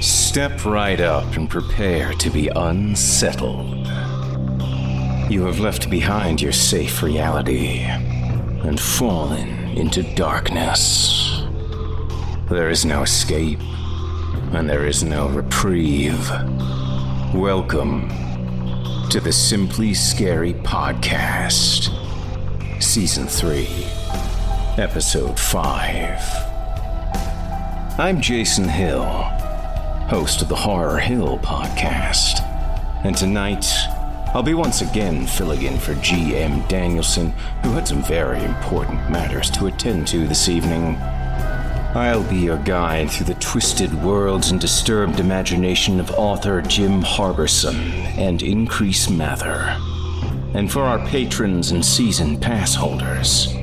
Step right up and prepare to be unsettled. You have left behind your safe reality and fallen into darkness. There is no escape, and there is no reprieve. Welcome to the Simply Scary Podcast, Season 3, Episode 5. I'm Jason Hill, host of the Horror Hill Podcast, and tonight I'll be once again filling in for GM Danielson, who had some very important matters to attend to this evening. I'll be your guide through the twisted worlds and disturbed imagination of author Jim Harberson and Increase Mather. And for our patrons and season pass holders,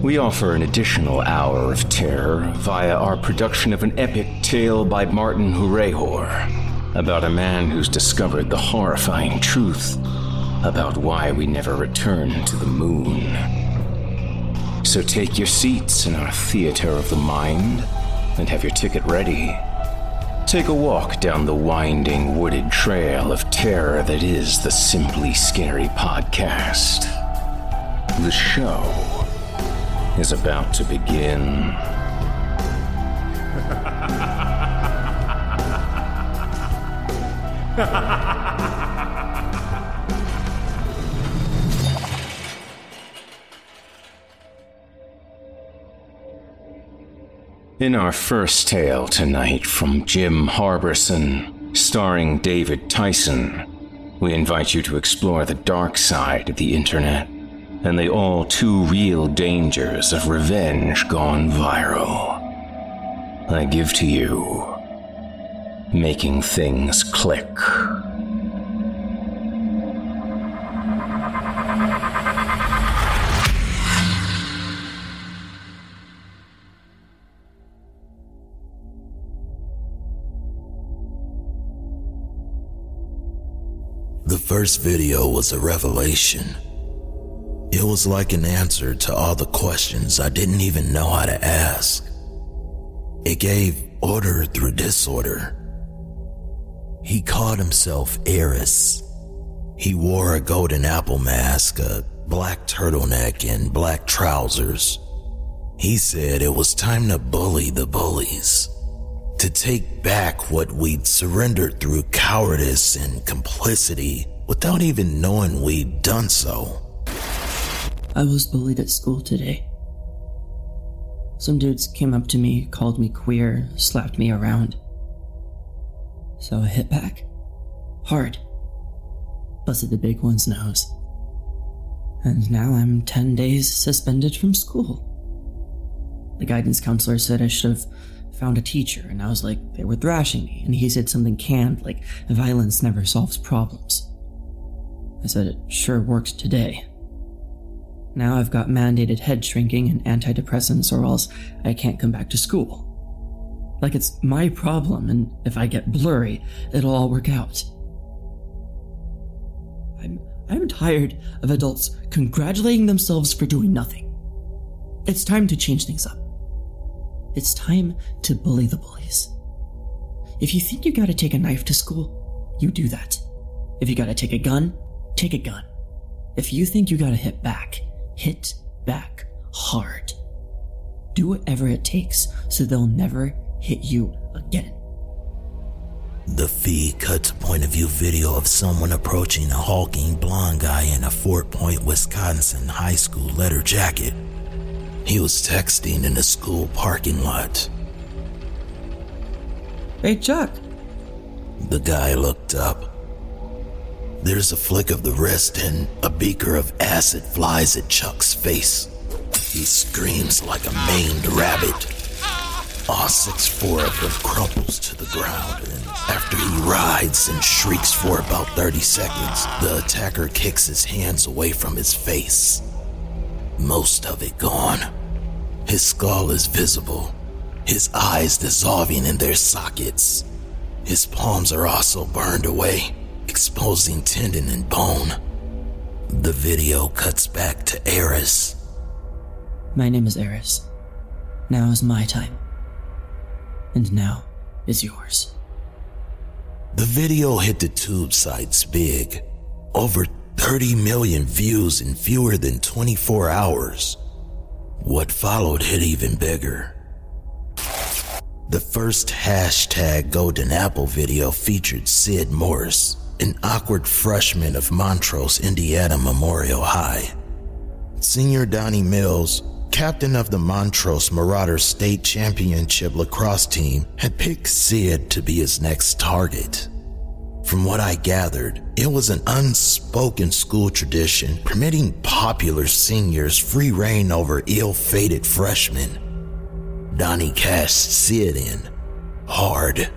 we offer an additional hour of terror via our production of an epic tale by Martin Hrehor about a man who's discovered the horrifying truth about why we never return to the moon. So take your seats in our theater of the mind and have your ticket ready. Take a walk down the winding wooded trail of terror that is the Simply Scary podcast. The show is about to begin. In our first tale tonight from Jim Harberson, starring David Tyson, we invite you to explore the dark side of the internet and the all too real dangers of revenge gone viral. I give to you Making Things Click. First video was a revelation. It was like an answer to all the questions I didn't even know how to ask. It gave order through disorder. He called himself Eris. He wore a golden apple mask, a black turtleneck, and black trousers. He said it was time to bully the bullies to take back what we'd surrendered through cowardice and complicity without even knowing we'd done so. I was bullied at school today. Some dudes came up to me, called me queer, slapped me around. So I hit back. Hard. Busted the big one's nose. And now I'm 10 days suspended from school. The guidance counselor said I should have found a teacher, and I was like, they were thrashing me, and he said something canned, like, violence never solves problems. I said, it sure worked today. Now I've got mandated head shrinking and antidepressants, or else I can't come back to school. Like it's my problem, and if I get blurry, it'll all work out. I'm, I'm tired of adults congratulating themselves for doing nothing. It's time to change things up. It's time to bully the bullies. If you think you gotta take a knife to school, you do that. If you gotta take a gun, take a gun. If you think you gotta hit back, hit back hard. Do whatever it takes so they'll never hit you again. The feed cuts to point of view video of someone approaching a hulking blonde guy in a Fort Point, Wisconsin high school letter jacket. He was texting in the school parking lot. Hey, Chuck. The guy looked up. There's a flick of the wrist and a beaker of acid flies at Chuck's face. He screams like a maimed rabbit. All six four of him crumples to the ground, and after he rides and shrieks for about 30 seconds, the attacker kicks his hands away from his face. Most of it gone. His skull is visible, his eyes dissolving in their sockets. His palms are also burned away exposing tendon and bone. The video cuts back to Eris. My name is Eris. Now is my time. And now is yours. The video hit the tube sites big. Over 30 million views in fewer than 24 hours. What followed hit even bigger. The first hashtag Golden Apple video featured Sid Morris, an awkward freshman of Montrose, Indiana Memorial High. Senior Donnie Mills, captain of the Montrose Marauders State Championship lacrosse team, had picked Sid to be his next target. From what I gathered, it was an unspoken school tradition permitting popular seniors free reign over ill fated freshmen. Donnie cast Sid in hard.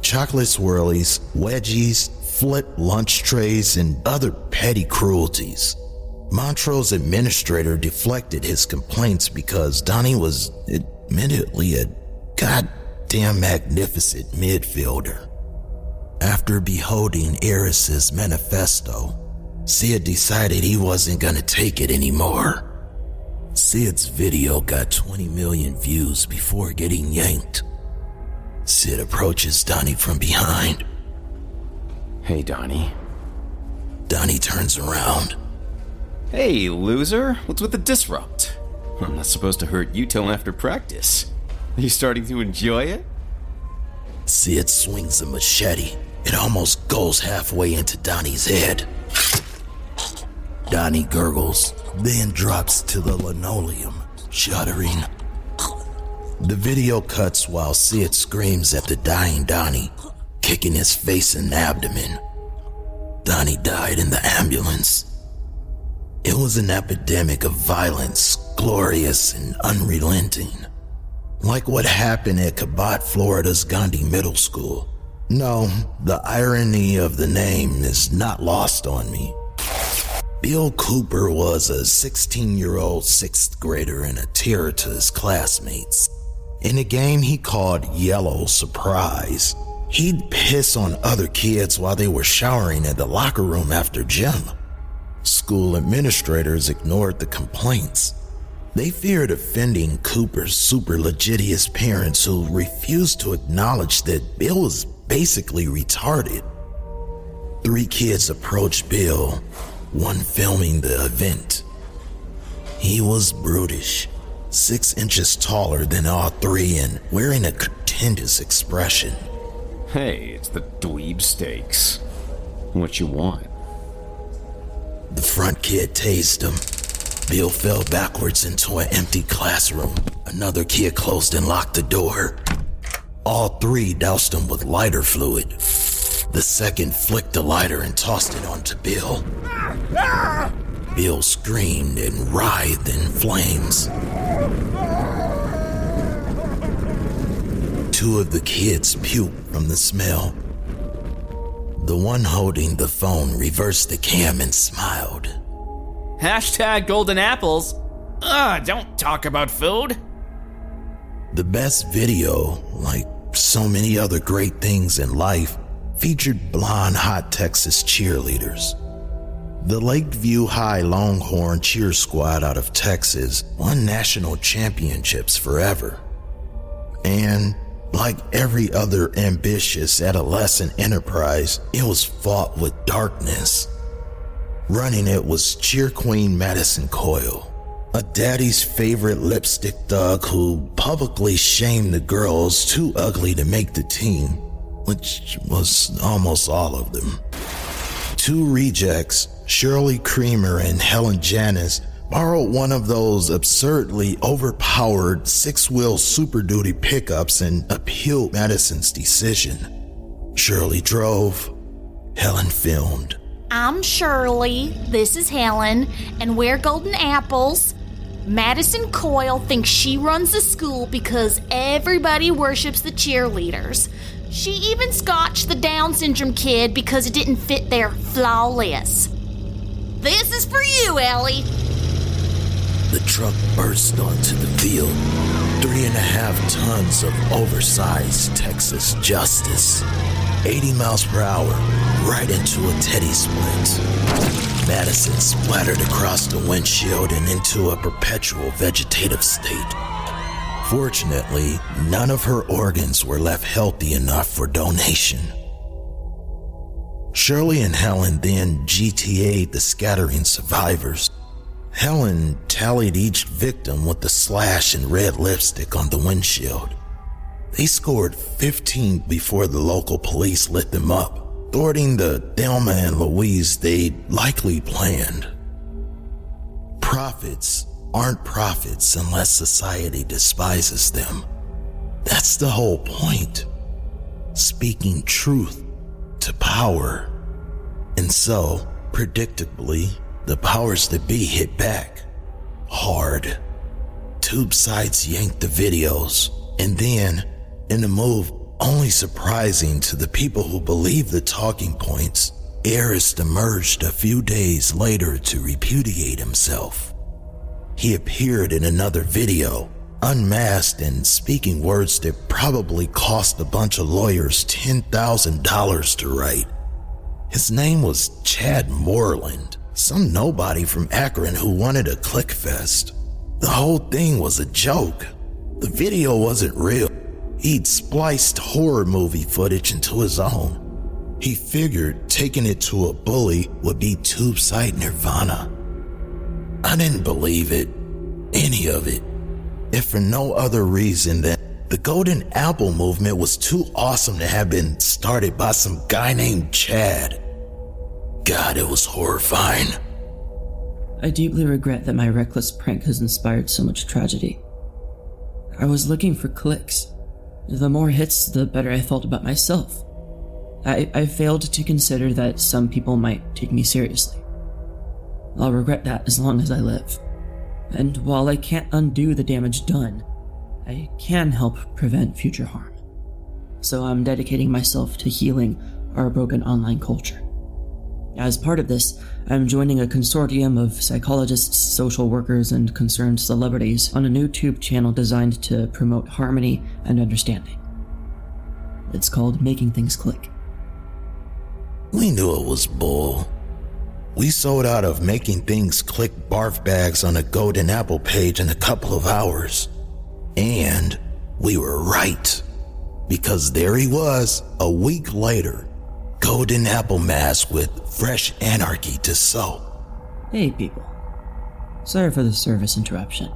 Chocolate swirlies, wedgies, flip lunch trays, and other petty cruelties. Montrose administrator deflected his complaints because Donnie was admittedly a goddamn magnificent midfielder. After beholding Eris's manifesto, Sid decided he wasn't gonna take it anymore. Sid's video got 20 million views before getting yanked. Sid approaches Donnie from behind. Hey, Donnie. Donnie turns around. Hey, loser. What's with the disrupt? I'm not supposed to hurt you till after practice. Are you starting to enjoy it? Sid swings a machete. It almost goes halfway into Donnie's head. Donnie gurgles, then drops to the linoleum, shuddering. The video cuts while Sid screams at the dying Donnie kicking his face and abdomen. Donnie died in the ambulance. It was an epidemic of violence, glorious and unrelenting. Like what happened at Cabot, Florida's Gandhi Middle School. No, the irony of the name is not lost on me. Bill Cooper was a 16 year old sixth grader and a terror to his classmates. In a game he called Yellow Surprise, He'd piss on other kids while they were showering in the locker room after gym. School administrators ignored the complaints. They feared offending Cooper's super litigious parents who refused to acknowledge that Bill was basically retarded. Three kids approached Bill, one filming the event. He was brutish, six inches taller than all three and wearing a contentious expression. Hey, it's the dweeb steaks. What you want? The front kid tased him. Bill fell backwards into an empty classroom. Another kid closed and locked the door. All three doused him with lighter fluid. The second flicked the lighter and tossed it onto Bill. Bill screamed and writhed in flames. Two of the kids puked from the smell. The one holding the phone reversed the cam and smiled. Hashtag golden apples. Ugh, don't talk about food. The best video, like so many other great things in life, featured blonde hot Texas cheerleaders. The Lakeview High Longhorn Cheer Squad out of Texas won national championships forever. And like every other ambitious adolescent enterprise, it was fought with darkness. Running it was cheer queen Madison Coyle, a daddy's favorite lipstick thug who publicly shamed the girls too ugly to make the team, which was almost all of them. Two rejects, Shirley Creamer and Helen Janis, borrowed one of those absurdly overpowered six wheel Super Duty pickups and appealed Madison's decision. Shirley drove, Helen filmed. I'm Shirley, this is Helen, and we're Golden Apples. Madison Coyle thinks she runs the school because everybody worships the cheerleaders. She even scotched the Down syndrome kid because it didn't fit their flawless. This is for you, Ellie. The truck burst onto the field. Three and a half tons of oversized Texas justice. 80 miles per hour, right into a teddy splint. Madison splattered across the windshield and into a perpetual vegetative state. Fortunately, none of her organs were left healthy enough for donation. Shirley and Helen then GTA'd the scattering survivors. Helen tallied each victim with the slash and red lipstick on the windshield. They scored 15 before the local police lit them up, thwarting the Thelma and Louise they'd likely planned. Profits aren't profits unless society despises them. That's the whole point. Speaking truth to power. And so, predictably, the powers that be hit back. Hard. Tube sites yanked the videos, and then, in a move only surprising to the people who believe the talking points, Eris emerged a few days later to repudiate himself. He appeared in another video, unmasked and speaking words that probably cost a bunch of lawyers $10,000 to write. His name was Chad Moreland, some nobody from Akron who wanted a click fest. The whole thing was a joke. The video wasn't real. He'd spliced horror movie footage into his own. He figured taking it to a bully would be tube site nirvana. I didn't believe it, any of it, if for no other reason than the Golden Apple movement was too awesome to have been started by some guy named Chad. God, it was horrifying. I deeply regret that my reckless prank has inspired so much tragedy. I was looking for clicks. The more hits, the better I felt about myself. I, I failed to consider that some people might take me seriously. I'll regret that as long as I live. And while I can't undo the damage done, I can help prevent future harm. So I'm dedicating myself to healing our broken online culture. As part of this, I'm joining a consortium of psychologists, social workers, and concerned celebrities on a new tube channel designed to promote harmony and understanding. It's called Making Things Click. We knew it was bull. We sold out of making things click barf bags on a golden apple page in a couple of hours. And we were right. Because there he was, a week later, golden apple mask with fresh anarchy to sow. Hey, people. Sorry for the service interruption.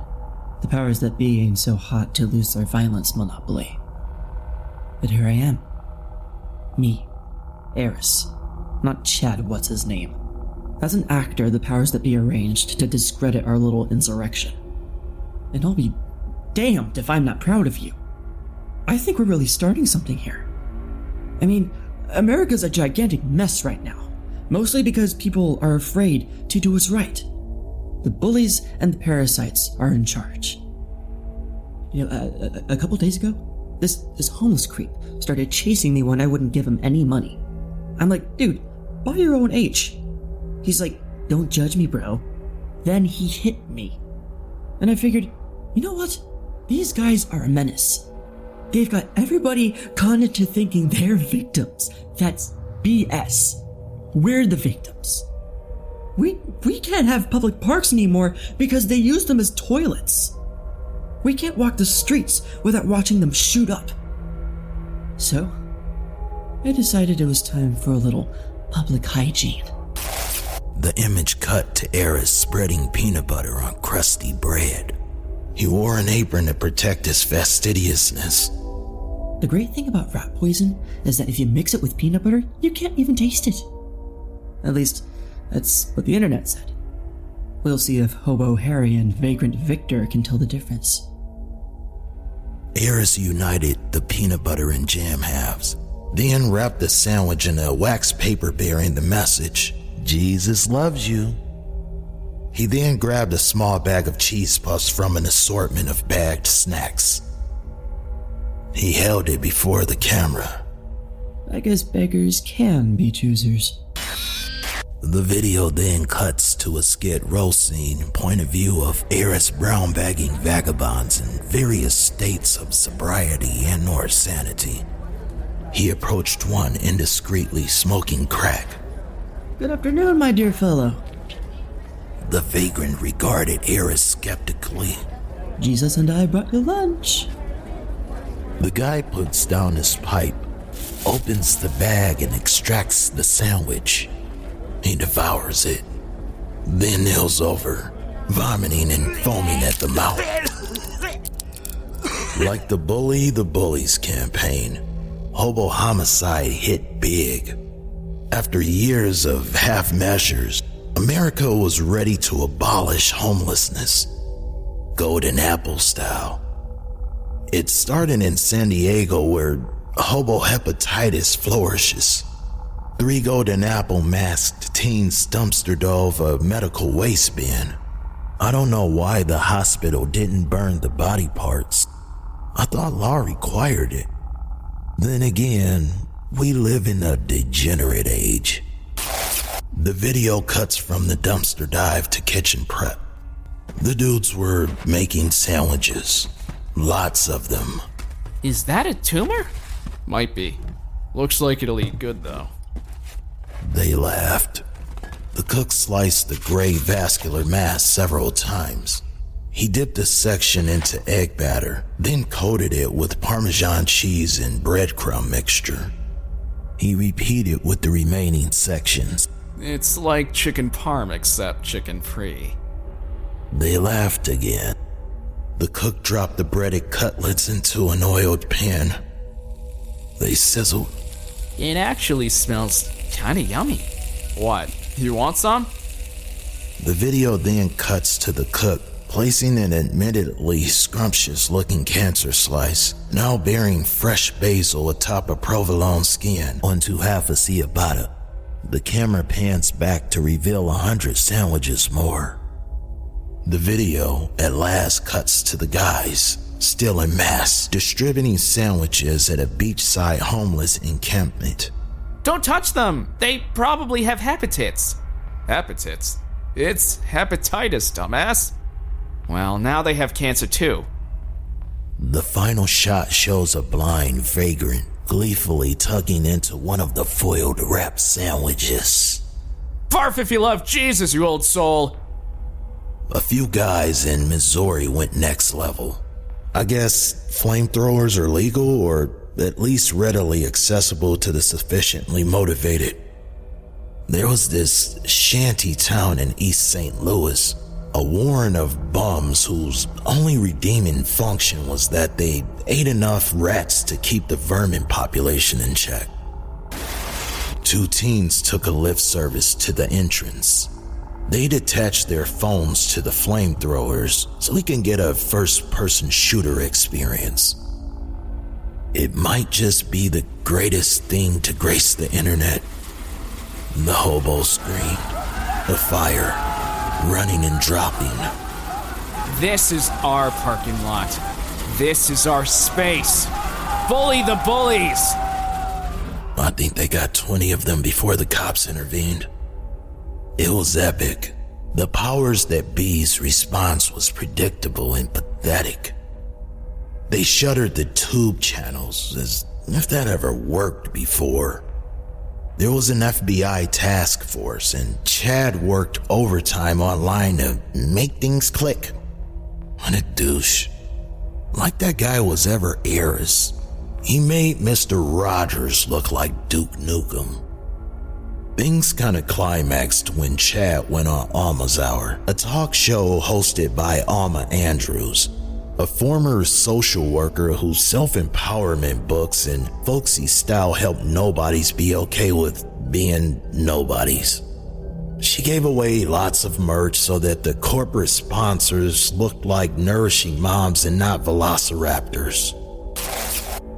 The powers that be ain't so hot to lose their violence monopoly. But here I am. Me, Eris, not Chad, what's his name. As an actor, the powers that be arranged to discredit our little insurrection. And I'll be damned if I'm not proud of you. I think we're really starting something here. I mean, America's a gigantic mess right now, mostly because people are afraid to do what's right. The bullies and the parasites are in charge. You know, a, a, a couple days ago, this this homeless creep started chasing me when I wouldn't give him any money. I'm like, dude, buy your own H. He's like, don't judge me, bro. Then he hit me. And I figured, you know what? These guys are a menace. They've got everybody conned into thinking they're victims. That's BS. We're the victims. We we can't have public parks anymore because they use them as toilets. We can't walk the streets without watching them shoot up. So, I decided it was time for a little public hygiene. The image cut to Eris spreading peanut butter on crusty bread. He wore an apron to protect his fastidiousness. The great thing about rat poison is that if you mix it with peanut butter, you can't even taste it. At least, that's what the internet said. We'll see if Hobo Harry and Vagrant Victor can tell the difference. Eris united the peanut butter and jam halves, then wrapped the sandwich in a wax paper bearing the message Jesus loves you. He then grabbed a small bag of cheese puffs from an assortment of bagged snacks. He held it before the camera. I guess beggars can be choosers. The video then cuts to a skid row scene point of view of Eris Brown bagging vagabonds in various states of sobriety and or sanity. He approached one indiscreetly smoking crack. Good afternoon, my dear fellow. The vagrant regarded Eris skeptically. Jesus and I brought you lunch. The guy puts down his pipe, opens the bag, and extracts the sandwich. He devours it, then kneels over, vomiting and foaming at the mouth. Like the Bully the Bullies campaign, hobo homicide hit big. After years of half measures, America was ready to abolish homelessness, golden apple style. It started in San Diego where hobo hepatitis flourishes. Three golden apple masked teens dumpster dove a medical waste bin. I don't know why the hospital didn't burn the body parts. I thought law required it. Then again, we live in a degenerate age. The video cuts from the dumpster dive to kitchen prep. The dudes were making sandwiches. Lots of them. Is that a tumor? Might be. Looks like it'll eat good though. They laughed. The cook sliced the gray vascular mass several times. He dipped a section into egg batter, then coated it with Parmesan cheese and breadcrumb mixture. He repeated with the remaining sections. It's like chicken parm except chicken free. They laughed again. The cook dropped the breaded cutlets into an oiled pan. They sizzled. It actually smells kinda yummy. What? You want some? The video then cuts to the cook placing an admittedly scrumptious looking cancer slice, now bearing fresh basil atop a provolone skin, onto half a ciabatta. The camera pans back to reveal a hundred sandwiches more. The video at last cuts to the guys, still in mass, distributing sandwiches at a beachside homeless encampment. Don't touch them! They probably have hepatitis. Hepatitis? It's hepatitis, dumbass. Well, now they have cancer too. The final shot shows a blind vagrant gleefully tugging into one of the foiled wrap sandwiches. Barf if you love Jesus, you old soul! A few guys in Missouri went next level. I guess flamethrowers are legal or at least readily accessible to the sufficiently motivated. There was this shanty town in East St. Louis, a warren of bums whose only redeeming function was that they ate enough rats to keep the vermin population in check. Two teens took a lift service to the entrance, They'd attach their phones to the flamethrowers so we can get a first person shooter experience. It might just be the greatest thing to grace the internet. The hobo screamed, the fire running and dropping. This is our parking lot. This is our space. Bully the bullies! I think they got 20 of them before the cops intervened. It was epic. The powers that be's response was predictable and pathetic. They shuttered the tube channels as if that ever worked before. There was an FBI task force, and Chad worked overtime online to make things click. What a douche. Like that guy was ever Eris. He made Mr. Rogers look like Duke Nukem. Things kind of climaxed when Chad went on Alma's Hour, a talk show hosted by Alma Andrews, a former social worker whose self empowerment books and folksy style helped nobodies be okay with being nobodies. She gave away lots of merch so that the corporate sponsors looked like nourishing moms and not velociraptors.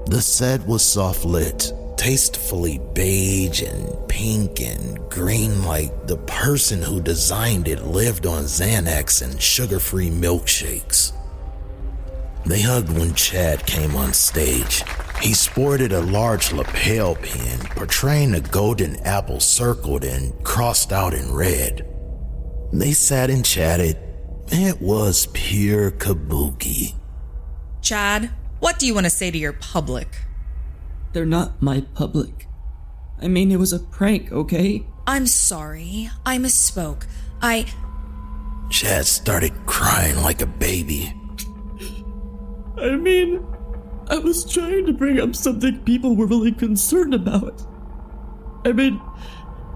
The set was soft lit, tastefully beige and pink and green, like the person who designed it lived on Xanax and sugar free milkshakes. They hugged when Chad came on stage. He sported a large lapel pin portraying a golden apple circled and crossed out in red. They sat and chatted. It was pure kabuki. Chad, what do you want to say to your public? They're not my public. I mean, it was a prank, okay? I'm sorry. I misspoke. I. Chad started crying like a baby. I mean, I was trying to bring up something people were really concerned about. I mean,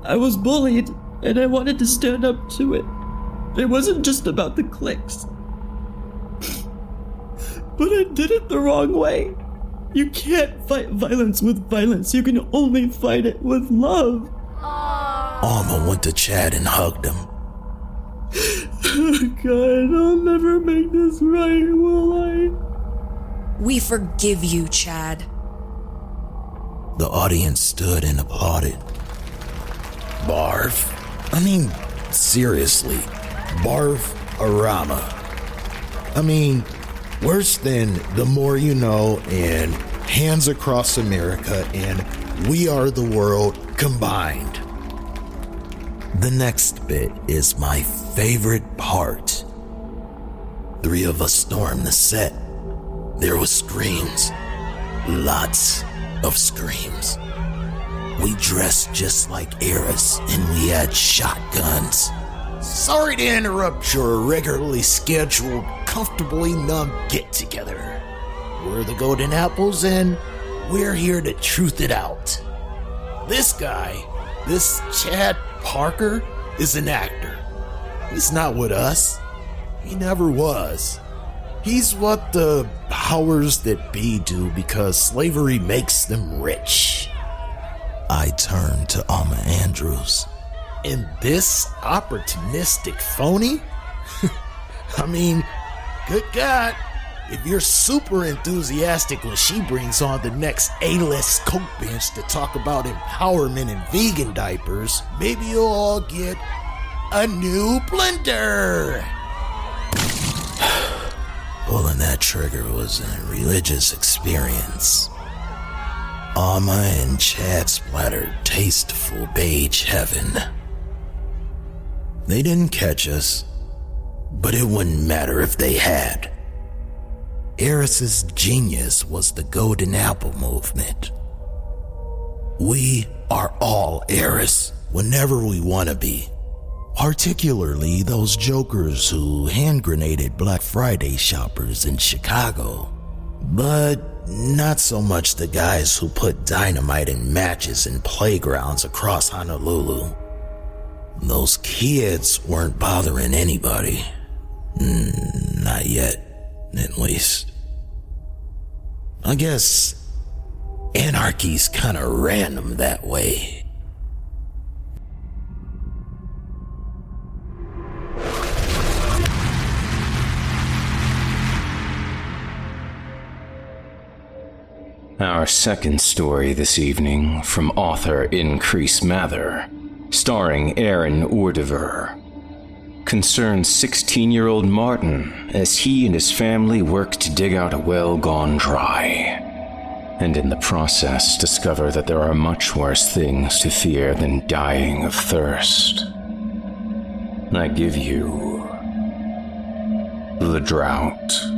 I was bullied, and I wanted to stand up to it. It wasn't just about the clicks. but I did it the wrong way. You can't fight violence with violence, you can only fight it with love. Alma went to Chad and hugged him. oh God, I'll never make this right, will I? We forgive you, Chad. The audience stood and applauded. Barf? I mean, seriously, Barf Arama. I mean, worse than The More You Know and Hands Across America and We Are the World combined. The next bit is my favorite part. Three of us stormed the set. There was screams. Lots of screams. We dressed just like Eris and we had shotguns. Sorry to interrupt your regularly scheduled, comfortably numb get together. We're the Golden Apples and we're here to truth it out. This guy, this Chad Parker, is an actor. He's not with us. He never was. He's what the powers that be do because slavery makes them rich. I turned to Alma Andrews. And this opportunistic phony? I mean, good God, if you're super enthusiastic when she brings on the next A-list coke bench to talk about empowerment and vegan diapers, maybe you'll all get a new blender. Pulling that trigger was a religious experience. Alma and Chad splattered tasteful beige heaven. They didn't catch us, but it wouldn't matter if they had. Eris's genius was the Golden Apple movement. We are all Eris whenever we want to be. Particularly those jokers who hand grenaded Black Friday shoppers in Chicago. But not so much the guys who put dynamite in matches in playgrounds across Honolulu. Those kids weren't bothering anybody. Hmm, not yet, at least. I guess anarchy's kind of random that way. Our second story this evening from author Increase Mather starring Aaron Urdever, concerns 16 year old Martin as he and his family work to dig out a well gone dry, and in the process discover that there are much worse things to fear than dying of thirst. I give you the drought.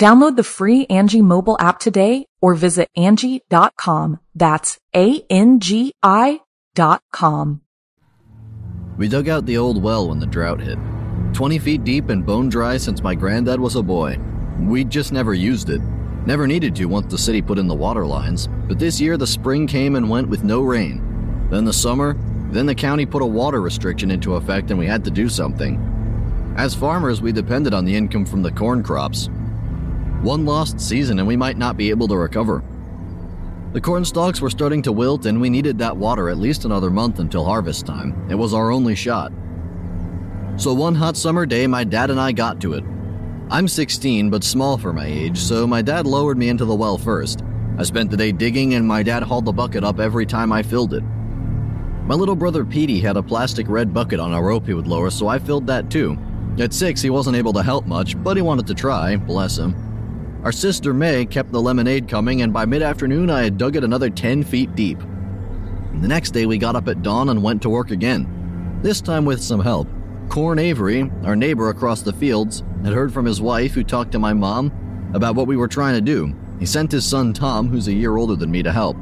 Download the free Angi mobile app today or visit Angi.com. That's A-N-G-I dot com. We dug out the old well when the drought hit. 20 feet deep and bone dry since my granddad was a boy. We just never used it. Never needed to once the city put in the water lines. But this year the spring came and went with no rain. Then the summer, then the county put a water restriction into effect and we had to do something. As farmers, we depended on the income from the corn crops. One lost season and we might not be able to recover. The corn stalks were starting to wilt and we needed that water at least another month until harvest time. It was our only shot. So one hot summer day, my dad and I got to it. I'm 16 but small for my age, so my dad lowered me into the well first. I spent the day digging and my dad hauled the bucket up every time I filled it. My little brother Petey had a plastic red bucket on a rope he would lower, so I filled that too. At six, he wasn't able to help much, but he wanted to try, bless him. Our sister May kept the lemonade coming, and by mid afternoon, I had dug it another 10 feet deep. The next day, we got up at dawn and went to work again, this time with some help. Corn Avery, our neighbor across the fields, had heard from his wife, who talked to my mom, about what we were trying to do. He sent his son Tom, who's a year older than me, to help.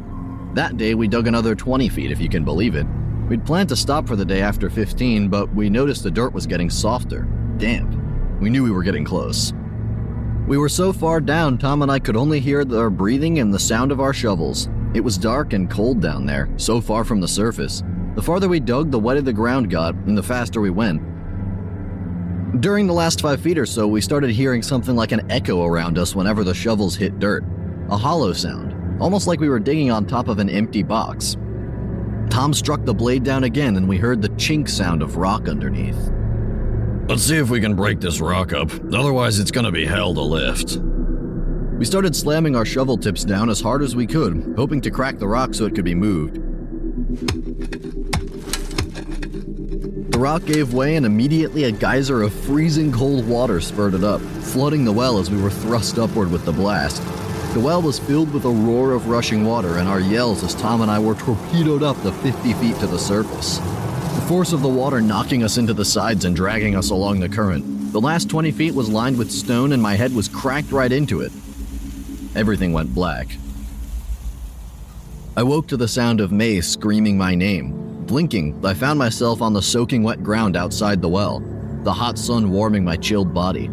That day, we dug another 20 feet, if you can believe it. We'd planned to stop for the day after 15, but we noticed the dirt was getting softer, damp. We knew we were getting close. We were so far down, Tom and I could only hear our breathing and the sound of our shovels. It was dark and cold down there, so far from the surface. The farther we dug, the wetter the ground got, and the faster we went. During the last five feet or so, we started hearing something like an echo around us whenever the shovels hit dirt. A hollow sound, almost like we were digging on top of an empty box. Tom struck the blade down again, and we heard the chink sound of rock underneath. Let's see if we can break this rock up, otherwise, it's gonna be hell to lift. We started slamming our shovel tips down as hard as we could, hoping to crack the rock so it could be moved. The rock gave way, and immediately a geyser of freezing cold water spurted up, flooding the well as we were thrust upward with the blast. The well was filled with a roar of rushing water and our yells as Tom and I were torpedoed up the 50 feet to the surface. The force of the water knocking us into the sides and dragging us along the current. The last 20 feet was lined with stone and my head was cracked right into it. Everything went black. I woke to the sound of May screaming my name. Blinking, I found myself on the soaking wet ground outside the well, the hot sun warming my chilled body.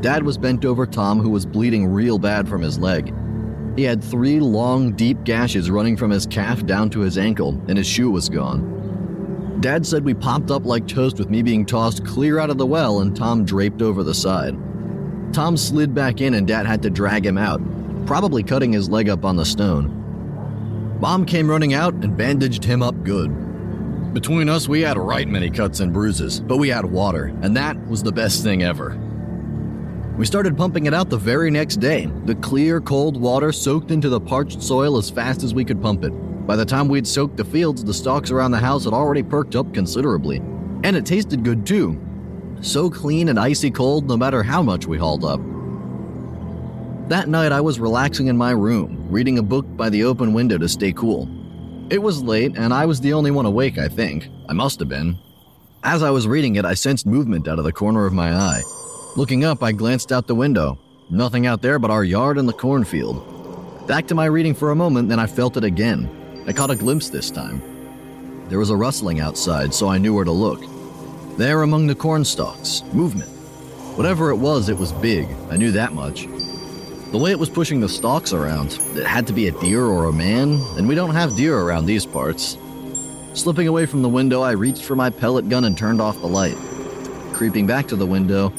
Dad was bent over Tom, who was bleeding real bad from his leg. He had three long, deep gashes running from his calf down to his ankle, and his shoe was gone. Dad said we popped up like toast with me being tossed clear out of the well and Tom draped over the side. Tom slid back in and Dad had to drag him out, probably cutting his leg up on the stone. Mom came running out and bandaged him up good. Between us, we had a right many cuts and bruises, but we had water, and that was the best thing ever. We started pumping it out the very next day. The clear, cold water soaked into the parched soil as fast as we could pump it. By the time we'd soaked the fields, the stalks around the house had already perked up considerably. And it tasted good too. So clean and icy cold no matter how much we hauled up. That night, I was relaxing in my room, reading a book by the open window to stay cool. It was late, and I was the only one awake, I think. I must have been. As I was reading it, I sensed movement out of the corner of my eye. Looking up, I glanced out the window. Nothing out there but our yard and the cornfield. Back to my reading for a moment, then I felt it again. I caught a glimpse this time. There was a rustling outside, so I knew where to look. There among the corn stalks, movement. Whatever it was, it was big. I knew that much. The way it was pushing the stalks around, it had to be a deer or a man, and we don't have deer around these parts. Slipping away from the window, I reached for my pellet gun and turned off the light. Creeping back to the window,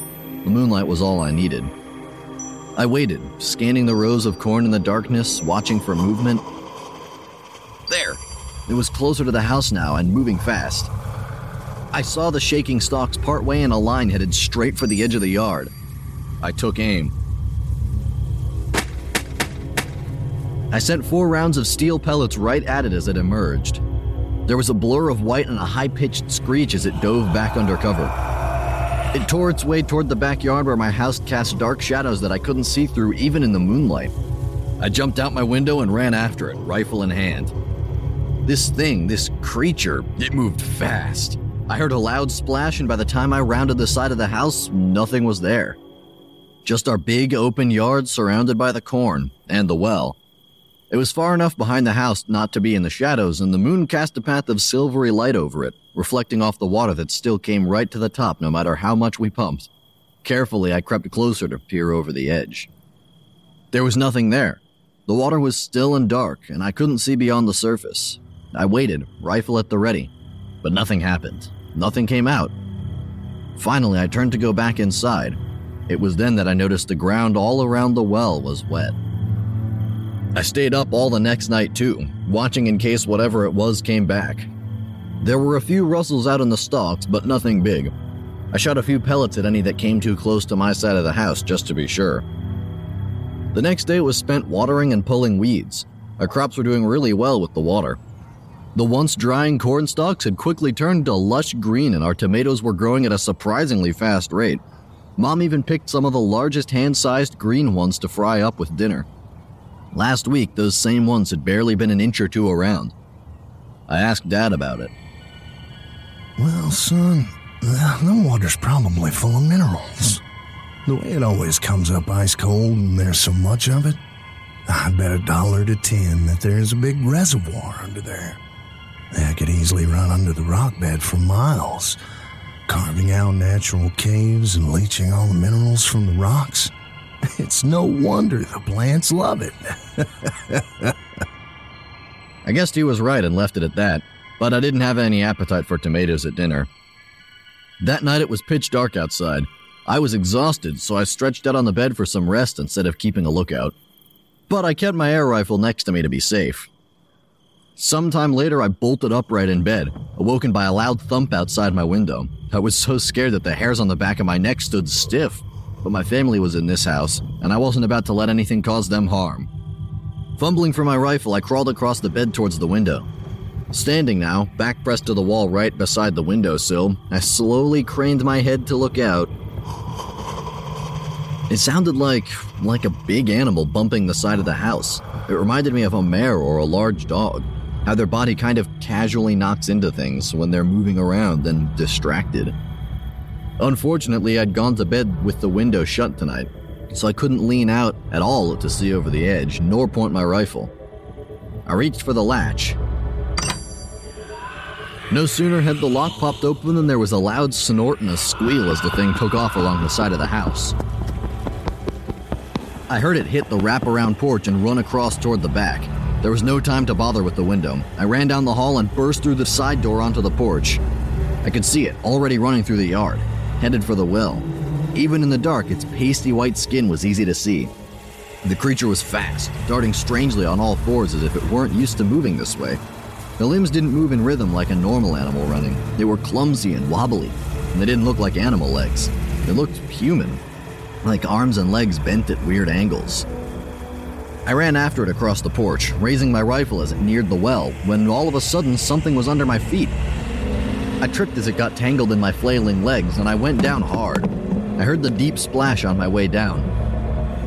the moonlight was all I needed. I waited, scanning the rows of corn in the darkness, watching for movement. It was closer to the house now and moving fast. I saw the shaking stalks partway in a line headed straight for the edge of the yard. I took aim. I sent four rounds of steel pellets right at it as it emerged. There was a blur of white and a high pitched screech as it dove back under cover. It tore its way toward the backyard where my house cast dark shadows that I couldn't see through even in the moonlight. I jumped out my window and ran after it, rifle in hand. This thing, this creature, it moved fast. I heard a loud splash, and by the time I rounded the side of the house, nothing was there. Just our big open yard surrounded by the corn and the well. It was far enough behind the house not to be in the shadows, and the moon cast a path of silvery light over it, reflecting off the water that still came right to the top no matter how much we pumped. Carefully, I crept closer to peer over the edge. There was nothing there. The water was still and dark, and I couldn't see beyond the surface. I waited, rifle at the ready, but nothing happened. Nothing came out. Finally, I turned to go back inside. It was then that I noticed the ground all around the well was wet. I stayed up all the next night too, watching in case whatever it was came back. There were a few rustles out in the stalks, but nothing big. I shot a few pellets at any that came too close to my side of the house just to be sure. The next day was spent watering and pulling weeds. Our crops were doing really well with the water. The once drying corn stalks had quickly turned to lush green, and our tomatoes were growing at a surprisingly fast rate. Mom even picked some of the largest hand sized green ones to fry up with dinner. Last week, those same ones had barely been an inch or two around. I asked Dad about it. Well, son, the water's probably full of minerals. The way it always comes up ice cold and there's so much of it, I'd bet a dollar to ten that there's a big reservoir under there. That could easily run under the rock bed for miles, carving out natural caves and leaching all the minerals from the rocks. It's no wonder the plants love it. I guessed he was right and left it at that, but I didn't have any appetite for tomatoes at dinner. That night it was pitch dark outside. I was exhausted, so I stretched out on the bed for some rest instead of keeping a lookout. But I kept my air rifle next to me to be safe. Sometime later, I bolted upright in bed, awoken by a loud thump outside my window. I was so scared that the hairs on the back of my neck stood stiff, but my family was in this house, and I wasn't about to let anything cause them harm. Fumbling for my rifle, I crawled across the bed towards the window. Standing now, back pressed to the wall right beside the windowsill, I slowly craned my head to look out. It sounded like like a big animal bumping the side of the house. It reminded me of a mare or a large dog. How their body kind of casually knocks into things when they're moving around and distracted. Unfortunately, I'd gone to bed with the window shut tonight, so I couldn't lean out at all to see over the edge, nor point my rifle. I reached for the latch. No sooner had the lock popped open than there was a loud snort and a squeal as the thing took off along the side of the house. I heard it hit the wraparound porch and run across toward the back. There was no time to bother with the window. I ran down the hall and burst through the side door onto the porch. I could see it, already running through the yard, headed for the well. Even in the dark, its pasty white skin was easy to see. The creature was fast, darting strangely on all fours as if it weren't used to moving this way. The limbs didn't move in rhythm like a normal animal running. They were clumsy and wobbly, and they didn't look like animal legs. They looked human, like arms and legs bent at weird angles. I ran after it across the porch, raising my rifle as it neared the well, when all of a sudden something was under my feet. I tripped as it got tangled in my flailing legs, and I went down hard. I heard the deep splash on my way down.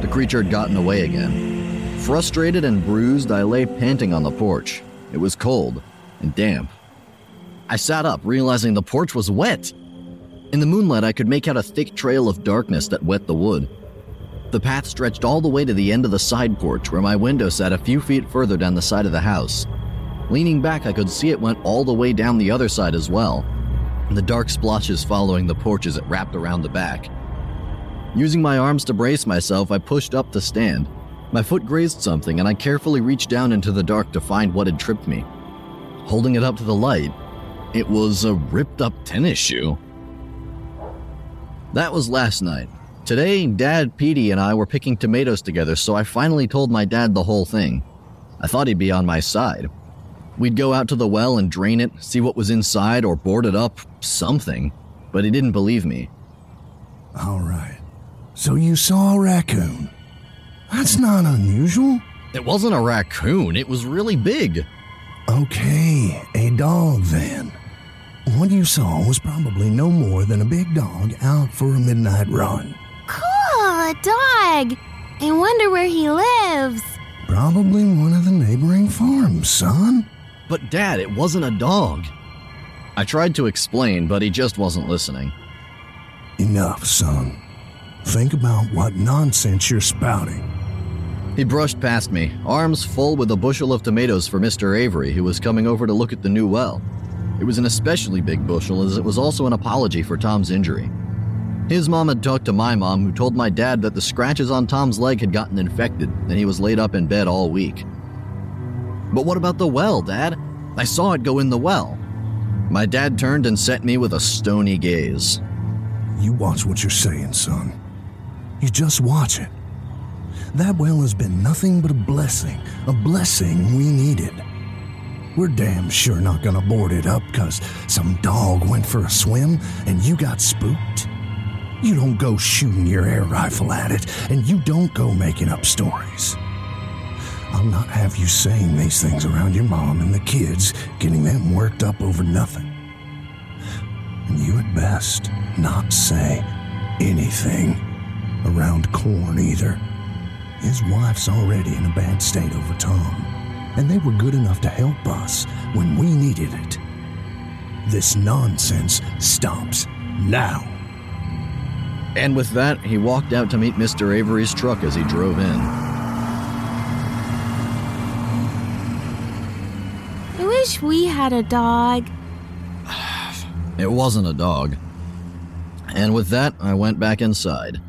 The creature had gotten away again. Frustrated and bruised, I lay panting on the porch. It was cold and damp. I sat up, realizing the porch was wet. In the moonlight, I could make out a thick trail of darkness that wet the wood. The path stretched all the way to the end of the side porch, where my window sat a few feet further down the side of the house. Leaning back, I could see it went all the way down the other side as well, the dark splotches following the porch as it wrapped around the back. Using my arms to brace myself, I pushed up to stand. My foot grazed something, and I carefully reached down into the dark to find what had tripped me. Holding it up to the light, it was a ripped up tennis shoe. That was last night. Today, Dad, Petey, and I were picking tomatoes together, so I finally told my dad the whole thing. I thought he'd be on my side. We'd go out to the well and drain it, see what was inside, or board it up, something. But he didn't believe me. All right. So you saw a raccoon. That's not unusual. It wasn't a raccoon, it was really big. Okay, a dog then. What you saw was probably no more than a big dog out for a midnight run. Cool, a dog. I wonder where he lives. Probably one of the neighboring farms, son. But, Dad, it wasn't a dog. I tried to explain, but he just wasn't listening. Enough, son. Think about what nonsense you're spouting. He brushed past me, arms full with a bushel of tomatoes for Mr. Avery, who was coming over to look at the new well. It was an especially big bushel, as it was also an apology for Tom's injury. His mom had talked to my mom, who told my dad that the scratches on Tom's leg had gotten infected, and he was laid up in bed all week. But what about the well, Dad? I saw it go in the well. My dad turned and set me with a stony gaze. You watch what you're saying, son. You just watch it. That well has been nothing but a blessing, a blessing we needed. We're damn sure not gonna board it up because some dog went for a swim and you got spooked. You don't go shooting your air rifle at it, and you don't go making up stories. I'll not have you saying these things around your mom and the kids, getting them worked up over nothing. And you at best not say anything around corn either. His wife's already in a bad state over Tom, and they were good enough to help us when we needed it. This nonsense stops now. And with that, he walked out to meet Mr. Avery's truck as he drove in. I wish we had a dog. It wasn't a dog. And with that, I went back inside.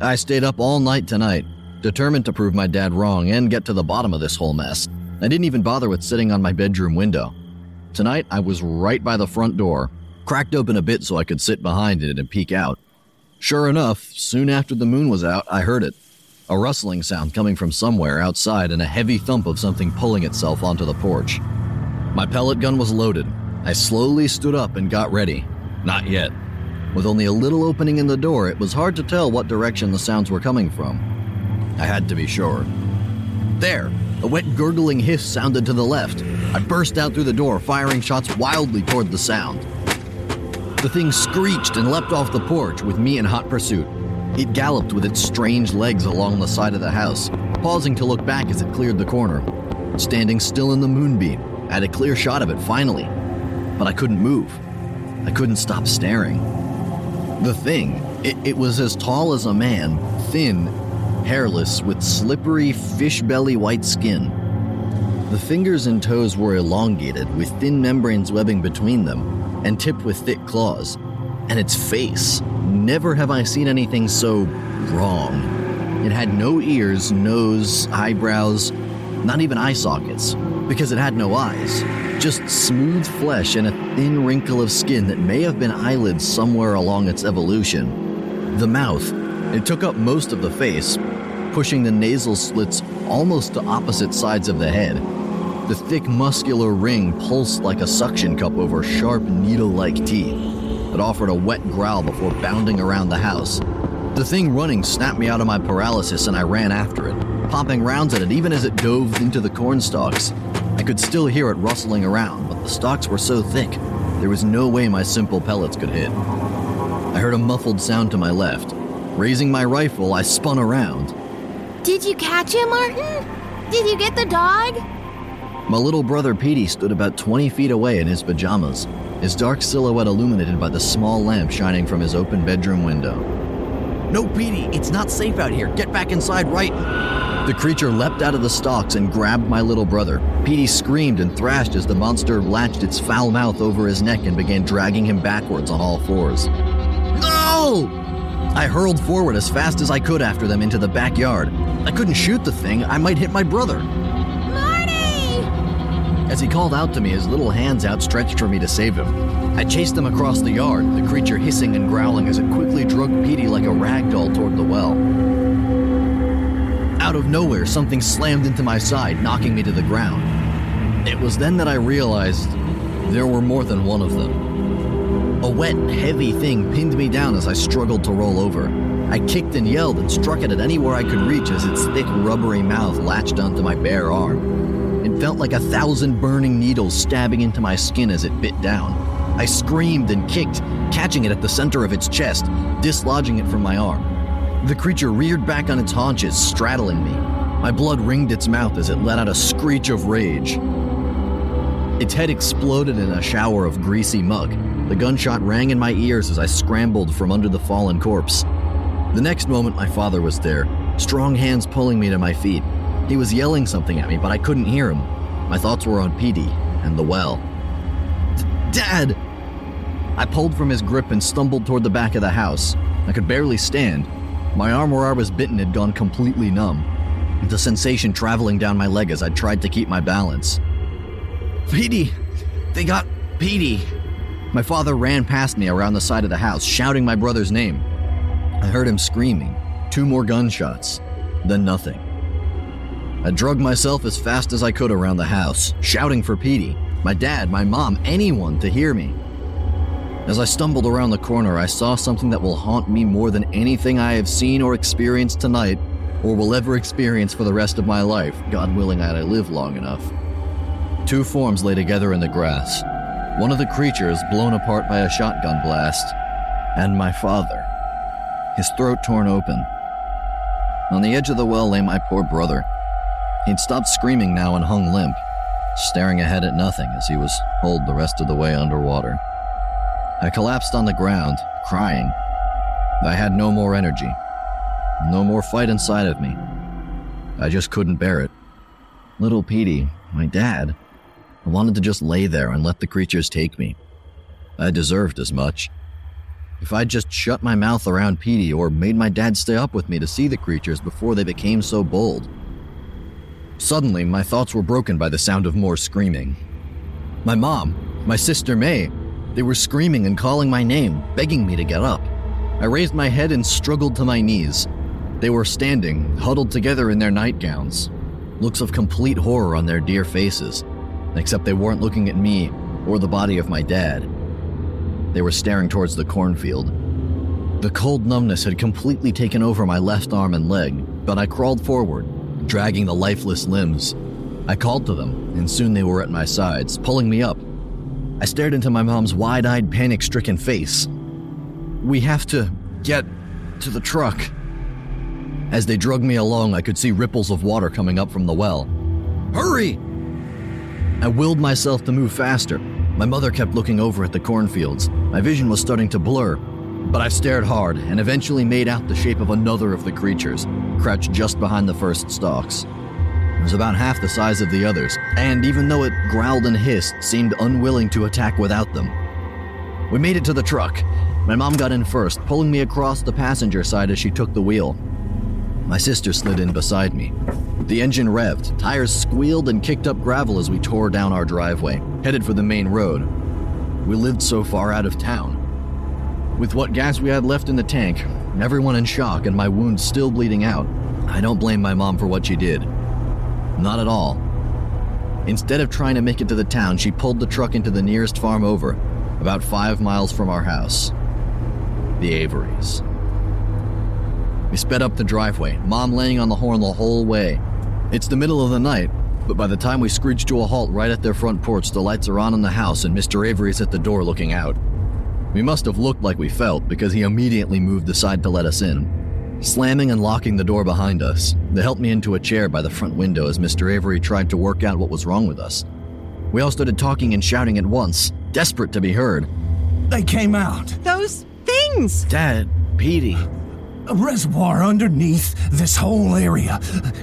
I stayed up all night tonight, determined to prove my dad wrong and get to the bottom of this whole mess. I didn't even bother with sitting on my bedroom window. Tonight, I was right by the front door, cracked open a bit so I could sit behind it and peek out. Sure enough, soon after the moon was out, I heard it a rustling sound coming from somewhere outside and a heavy thump of something pulling itself onto the porch. My pellet gun was loaded. I slowly stood up and got ready. Not yet. With only a little opening in the door, it was hard to tell what direction the sounds were coming from. I had to be sure. There! A wet, gurgling hiss sounded to the left. I burst out through the door, firing shots wildly toward the sound. The thing screeched and leapt off the porch with me in hot pursuit. It galloped with its strange legs along the side of the house, pausing to look back as it cleared the corner. Standing still in the moonbeam, I had a clear shot of it finally. But I couldn't move. I couldn't stop staring. The thing, it, it was as tall as a man, thin, hairless, with slippery, fish belly white skin. The fingers and toes were elongated, with thin membranes webbing between them, and tipped with thick claws. And its face, never have I seen anything so wrong. It had no ears, nose, eyebrows, not even eye sockets, because it had no eyes. Just smooth flesh and a thin wrinkle of skin that may have been eyelids somewhere along its evolution. The mouth, it took up most of the face, pushing the nasal slits almost to opposite sides of the head. The thick muscular ring pulsed like a suction cup over sharp needle like teeth It offered a wet growl before bounding around the house. The thing running snapped me out of my paralysis and I ran after it, popping rounds at it even as it dove into the corn stalks. I could still hear it rustling around, but the stalks were so thick, there was no way my simple pellets could hit. I heard a muffled sound to my left. Raising my rifle, I spun around. Did you catch him, Martin? Did you get the dog? My little brother Petey stood about 20 feet away in his pajamas, his dark silhouette illuminated by the small lamp shining from his open bedroom window. No, Petey, it's not safe out here. Get back inside right. The creature leapt out of the stalks and grabbed my little brother. Petey screamed and thrashed as the monster latched its foul mouth over his neck and began dragging him backwards on all fours. No! I hurled forward as fast as I could after them into the backyard. I couldn't shoot the thing, I might hit my brother. As he called out to me, his little hands outstretched for me to save him. I chased him across the yard, the creature hissing and growling as it quickly drug Petey like a rag doll toward the well. Out of nowhere, something slammed into my side, knocking me to the ground. It was then that I realized there were more than one of them. A wet, heavy thing pinned me down as I struggled to roll over. I kicked and yelled and struck at it anywhere I could reach as its thick, rubbery mouth latched onto my bare arm. It felt like a thousand burning needles stabbing into my skin as it bit down. I screamed and kicked, catching it at the center of its chest, dislodging it from my arm. The creature reared back on its haunches, straddling me. My blood ringed its mouth as it let out a screech of rage. Its head exploded in a shower of greasy muck. The gunshot rang in my ears as I scrambled from under the fallen corpse. The next moment, my father was there, strong hands pulling me to my feet. He was yelling something at me, but I couldn't hear him. My thoughts were on Petey and the well. Dad! I pulled from his grip and stumbled toward the back of the house. I could barely stand. My arm where I was bitten had gone completely numb. The sensation traveling down my leg as I tried to keep my balance. Petey! They got Petey! My father ran past me around the side of the house, shouting my brother's name. I heard him screaming. Two more gunshots. Then nothing. I drugged myself as fast as I could around the house, shouting for Petey, my dad, my mom, anyone to hear me. As I stumbled around the corner, I saw something that will haunt me more than anything I have seen or experienced tonight, or will ever experience for the rest of my life, God willing that I live long enough. Two forms lay together in the grass. One of the creatures blown apart by a shotgun blast, and my father, his throat torn open. On the edge of the well lay my poor brother. He'd stopped screaming now and hung limp, staring ahead at nothing as he was pulled the rest of the way underwater. I collapsed on the ground, crying. I had no more energy, no more fight inside of me. I just couldn't bear it. Little Petey, my dad, I wanted to just lay there and let the creatures take me. I deserved as much. If I'd just shut my mouth around Petey or made my dad stay up with me to see the creatures before they became so bold. Suddenly, my thoughts were broken by the sound of more screaming. My mom, my sister May, they were screaming and calling my name, begging me to get up. I raised my head and struggled to my knees. They were standing, huddled together in their nightgowns, looks of complete horror on their dear faces, except they weren't looking at me or the body of my dad. They were staring towards the cornfield. The cold numbness had completely taken over my left arm and leg, but I crawled forward, dragging the lifeless limbs. I called to them, and soon they were at my sides, pulling me up. I stared into my mom's wide eyed, panic stricken face. We have to get to the truck. As they dragged me along, I could see ripples of water coming up from the well. Hurry! I willed myself to move faster. My mother kept looking over at the cornfields. My vision was starting to blur, but I stared hard and eventually made out the shape of another of the creatures, crouched just behind the first stalks. It was about half the size of the others, and even though it growled and hissed, seemed unwilling to attack without them. We made it to the truck. My mom got in first, pulling me across the passenger side as she took the wheel. My sister slid in beside me. The engine revved, tires squealed and kicked up gravel as we tore down our driveway, headed for the main road. We lived so far out of town. With what gas we had left in the tank, everyone in shock and my wounds still bleeding out, I don't blame my mom for what she did. Not at all. Instead of trying to make it to the town, she pulled the truck into the nearest farm over, about five miles from our house. The Averys. We sped up the driveway, Mom laying on the horn the whole way. It's the middle of the night, but by the time we screeched to a halt right at their front porch, the lights are on in the house and Mr. Avery's at the door looking out. We must have looked like we felt because he immediately moved aside to let us in. slamming and locking the door behind us. They helped me into a chair by the front window as Mr. Avery tried to work out what was wrong with us. We all started talking and shouting at once, desperate to be heard. They came out. Those things! Dad, Petey. A reservoir underneath this whole area.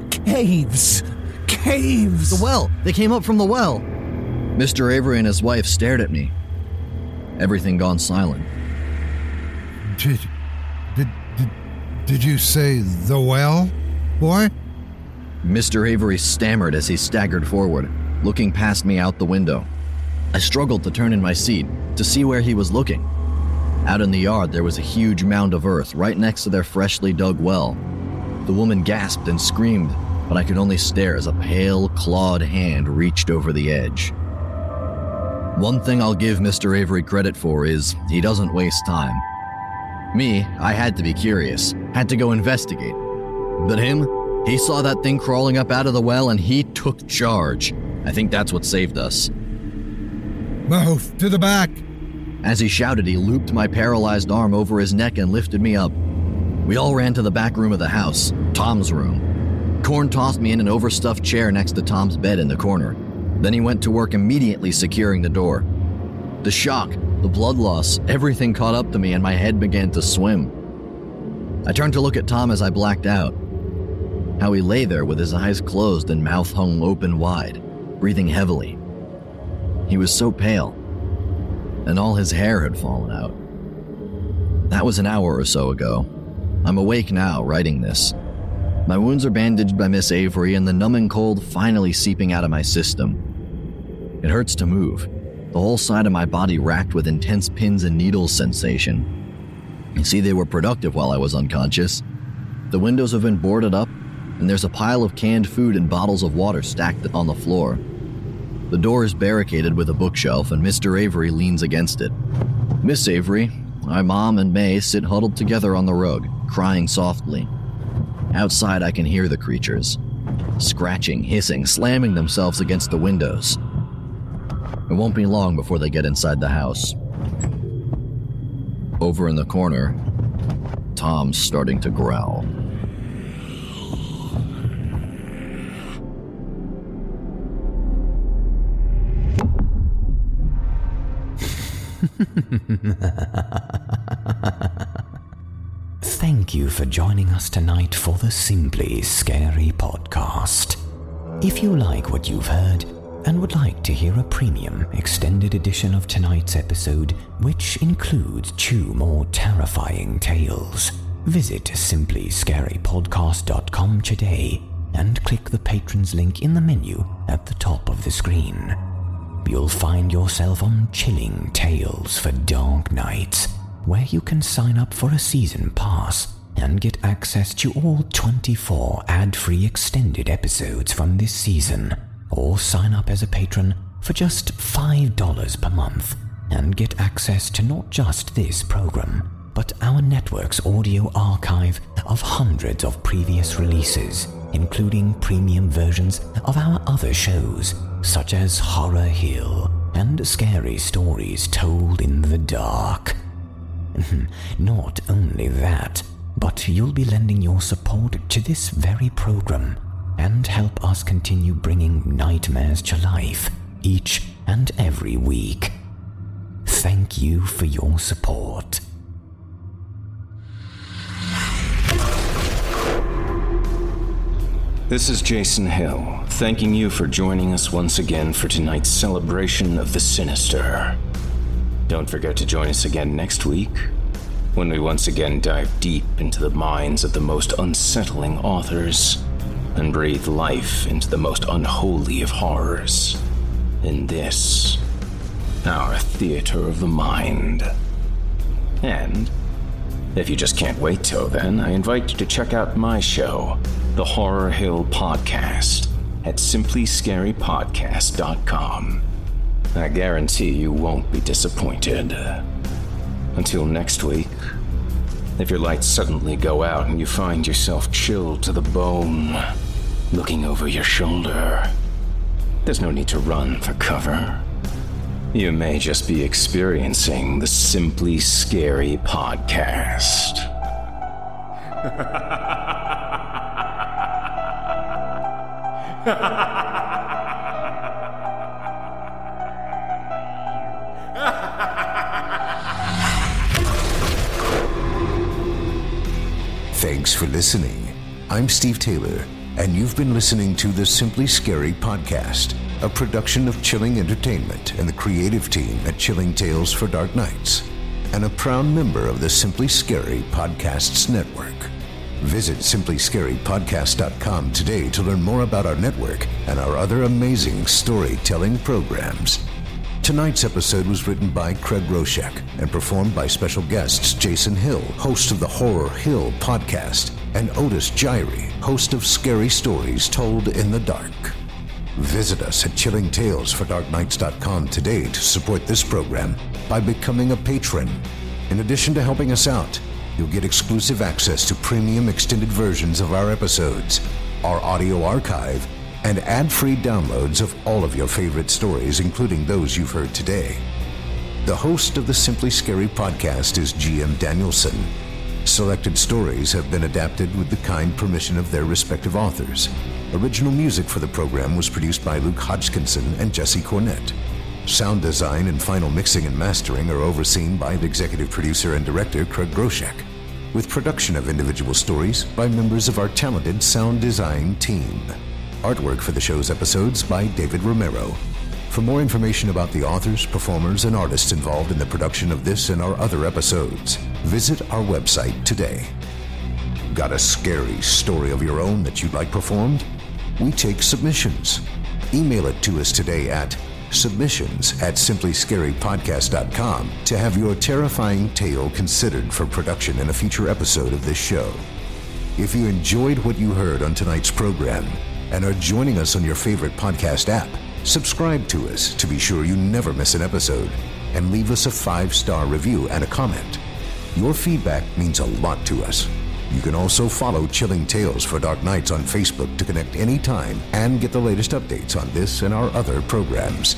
Caves. Caves. The well! They came up from the well! Mr. Avery and his wife stared at me. Everything gone silent. Did, did, did, did you say the well, boy? Mr. Avery stammered as he staggered forward, looking past me out the window. I struggled to turn in my seat to see where he was looking. Out in the yard, there was a huge mound of earth right next to their freshly dug well. The woman gasped and screamed, but I could only stare as a pale, clawed hand reached over the edge. One thing I'll give Mr. Avery credit for is he doesn't waste time. Me, I had to be curious, had to go investigate. But him, he saw that thing crawling up out of the well and he took charge. I think that's what saved us. Move to the back. As he shouted, he looped my paralyzed arm over his neck and lifted me up. We all ran to the back room of the house, Tom's room. Corn tossed me in an overstuffed chair next to Tom's bed in the corner. Then he went to work immediately securing the door. The shock, the blood loss, everything caught up to me and my head began to swim. I turned to look at Tom as I blacked out. How he lay there with his eyes closed and mouth hung open wide, breathing heavily. He was so pale, and all his hair had fallen out. That was an hour or so ago. I'm awake now, writing this. My wounds are bandaged by Miss Avery, and the numbing cold finally seeping out of my system. It hurts to move, the whole side of my body racked with intense pins and needles sensation. You see, they were productive while I was unconscious. The windows have been boarded up, and there's a pile of canned food and bottles of water stacked on the floor. The door is barricaded with a bookshelf, and Mr. Avery leans against it. Miss Avery, my mom, and May sit huddled together on the rug, crying softly. Outside, I can hear the creatures scratching, hissing, slamming themselves against the windows. It won't be long before they get inside the house. Over in the corner, Tom's starting to growl. Thank you for joining us tonight for the Simply Scary podcast. If you like what you've heard, and would like to hear a premium extended edition of tonight's episode, which includes two more terrifying tales, visit simplyscarypodcast.com today and click the patrons link in the menu at the top of the screen. You'll find yourself on Chilling Tales for Dark Nights, where you can sign up for a season pass and get access to all 24 ad free extended episodes from this season or sign up as a patron for just $5 per month and get access to not just this program, but our network's audio archive of hundreds of previous releases, including premium versions of our other shows, such as Horror Hill and Scary Stories Told in the Dark. not only that, but you'll be lending your support to this very program and help us continue bringing nightmares to life each and every week. Thank you for your support. This is Jason Hill, thanking you for joining us once again for tonight's celebration of the sinister. Don't forget to join us again next week when we once again dive deep into the minds of the most unsettling authors and breathe life into the most unholy of horrors. In this, our theater of the mind. And, if you just can't wait till then, I invite you to check out my show, The Horror Hill Podcast, at simplyscarypodcast.com. I guarantee you won't be disappointed. Until next week, if your lights suddenly go out and you find yourself chilled to the bone, looking over your shoulder, there's no need to run for cover. You may just be experiencing the Simply Scary podcast. Thanks for listening. I'm Steve Taylor, and you've been listening to the Simply Scary podcast, a production of Chilling Entertainment and the creative team at Chilling Tales for Dark Nights, and a proud member of the Simply Scary Podcasts Network. Visit simplyscarypodcast.com today to learn more about our network and our other amazing storytelling programs. Tonight's episode was written by Craig Groshek and performed by special guests Jason Hill, host of the Horror Hill podcast, and Otis Jiry, host of Scary Stories Told in the Dark. Visit us at chillingtalesfordarknights.com today to support this program by becoming a patron. In addition to helping us out, you'll get exclusive access to premium extended versions of our episodes, our audio archive, and ad free downloads of all of your favorite stories, including those you've heard today. The host of the Simply Scary podcast is GM Danielson. Selected stories have been adapted with the kind permission of their respective authors. Original music for the program was produced by Luke Hodgkinson and Jesse Cornett. Sound design and final mixing and mastering are overseen by executive producer and director Craig Groshek, with production of individual stories by members of our talented sound design team. Artwork for the show's episodes by David Romero. For more information about the authors, performers, and artists involved in the production of this and our other episodes, visit our website today. Got a scary story of your own that you'd like performed? We take submissions. Email it to us today at submissions at simplyscarypodcast.com to have your terrifying tale considered for production in a future episode of this show. If you enjoyed what you heard on tonight's program and are joining us on your favorite podcast app, subscribe to us to be sure you never miss an episode and leave us a five star review and a comment. Your feedback means a lot to us. You can also follow Chilling Tales for Dark Nights on Facebook to connect anytime and get the latest updates on this and our other programs.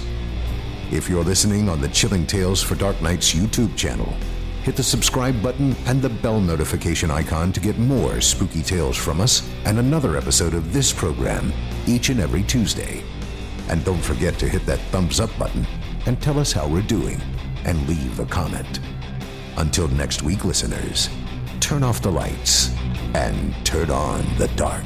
If you're listening on the Chilling Tales for Dark Nights YouTube channel, hit the subscribe button and the bell notification icon to get more spooky tales from us and another episode of this program each and every Tuesday. And don't forget to hit that thumbs up button and tell us how we're doing and leave a comment. Until next week, listeners, turn off the lights and turn on the dark.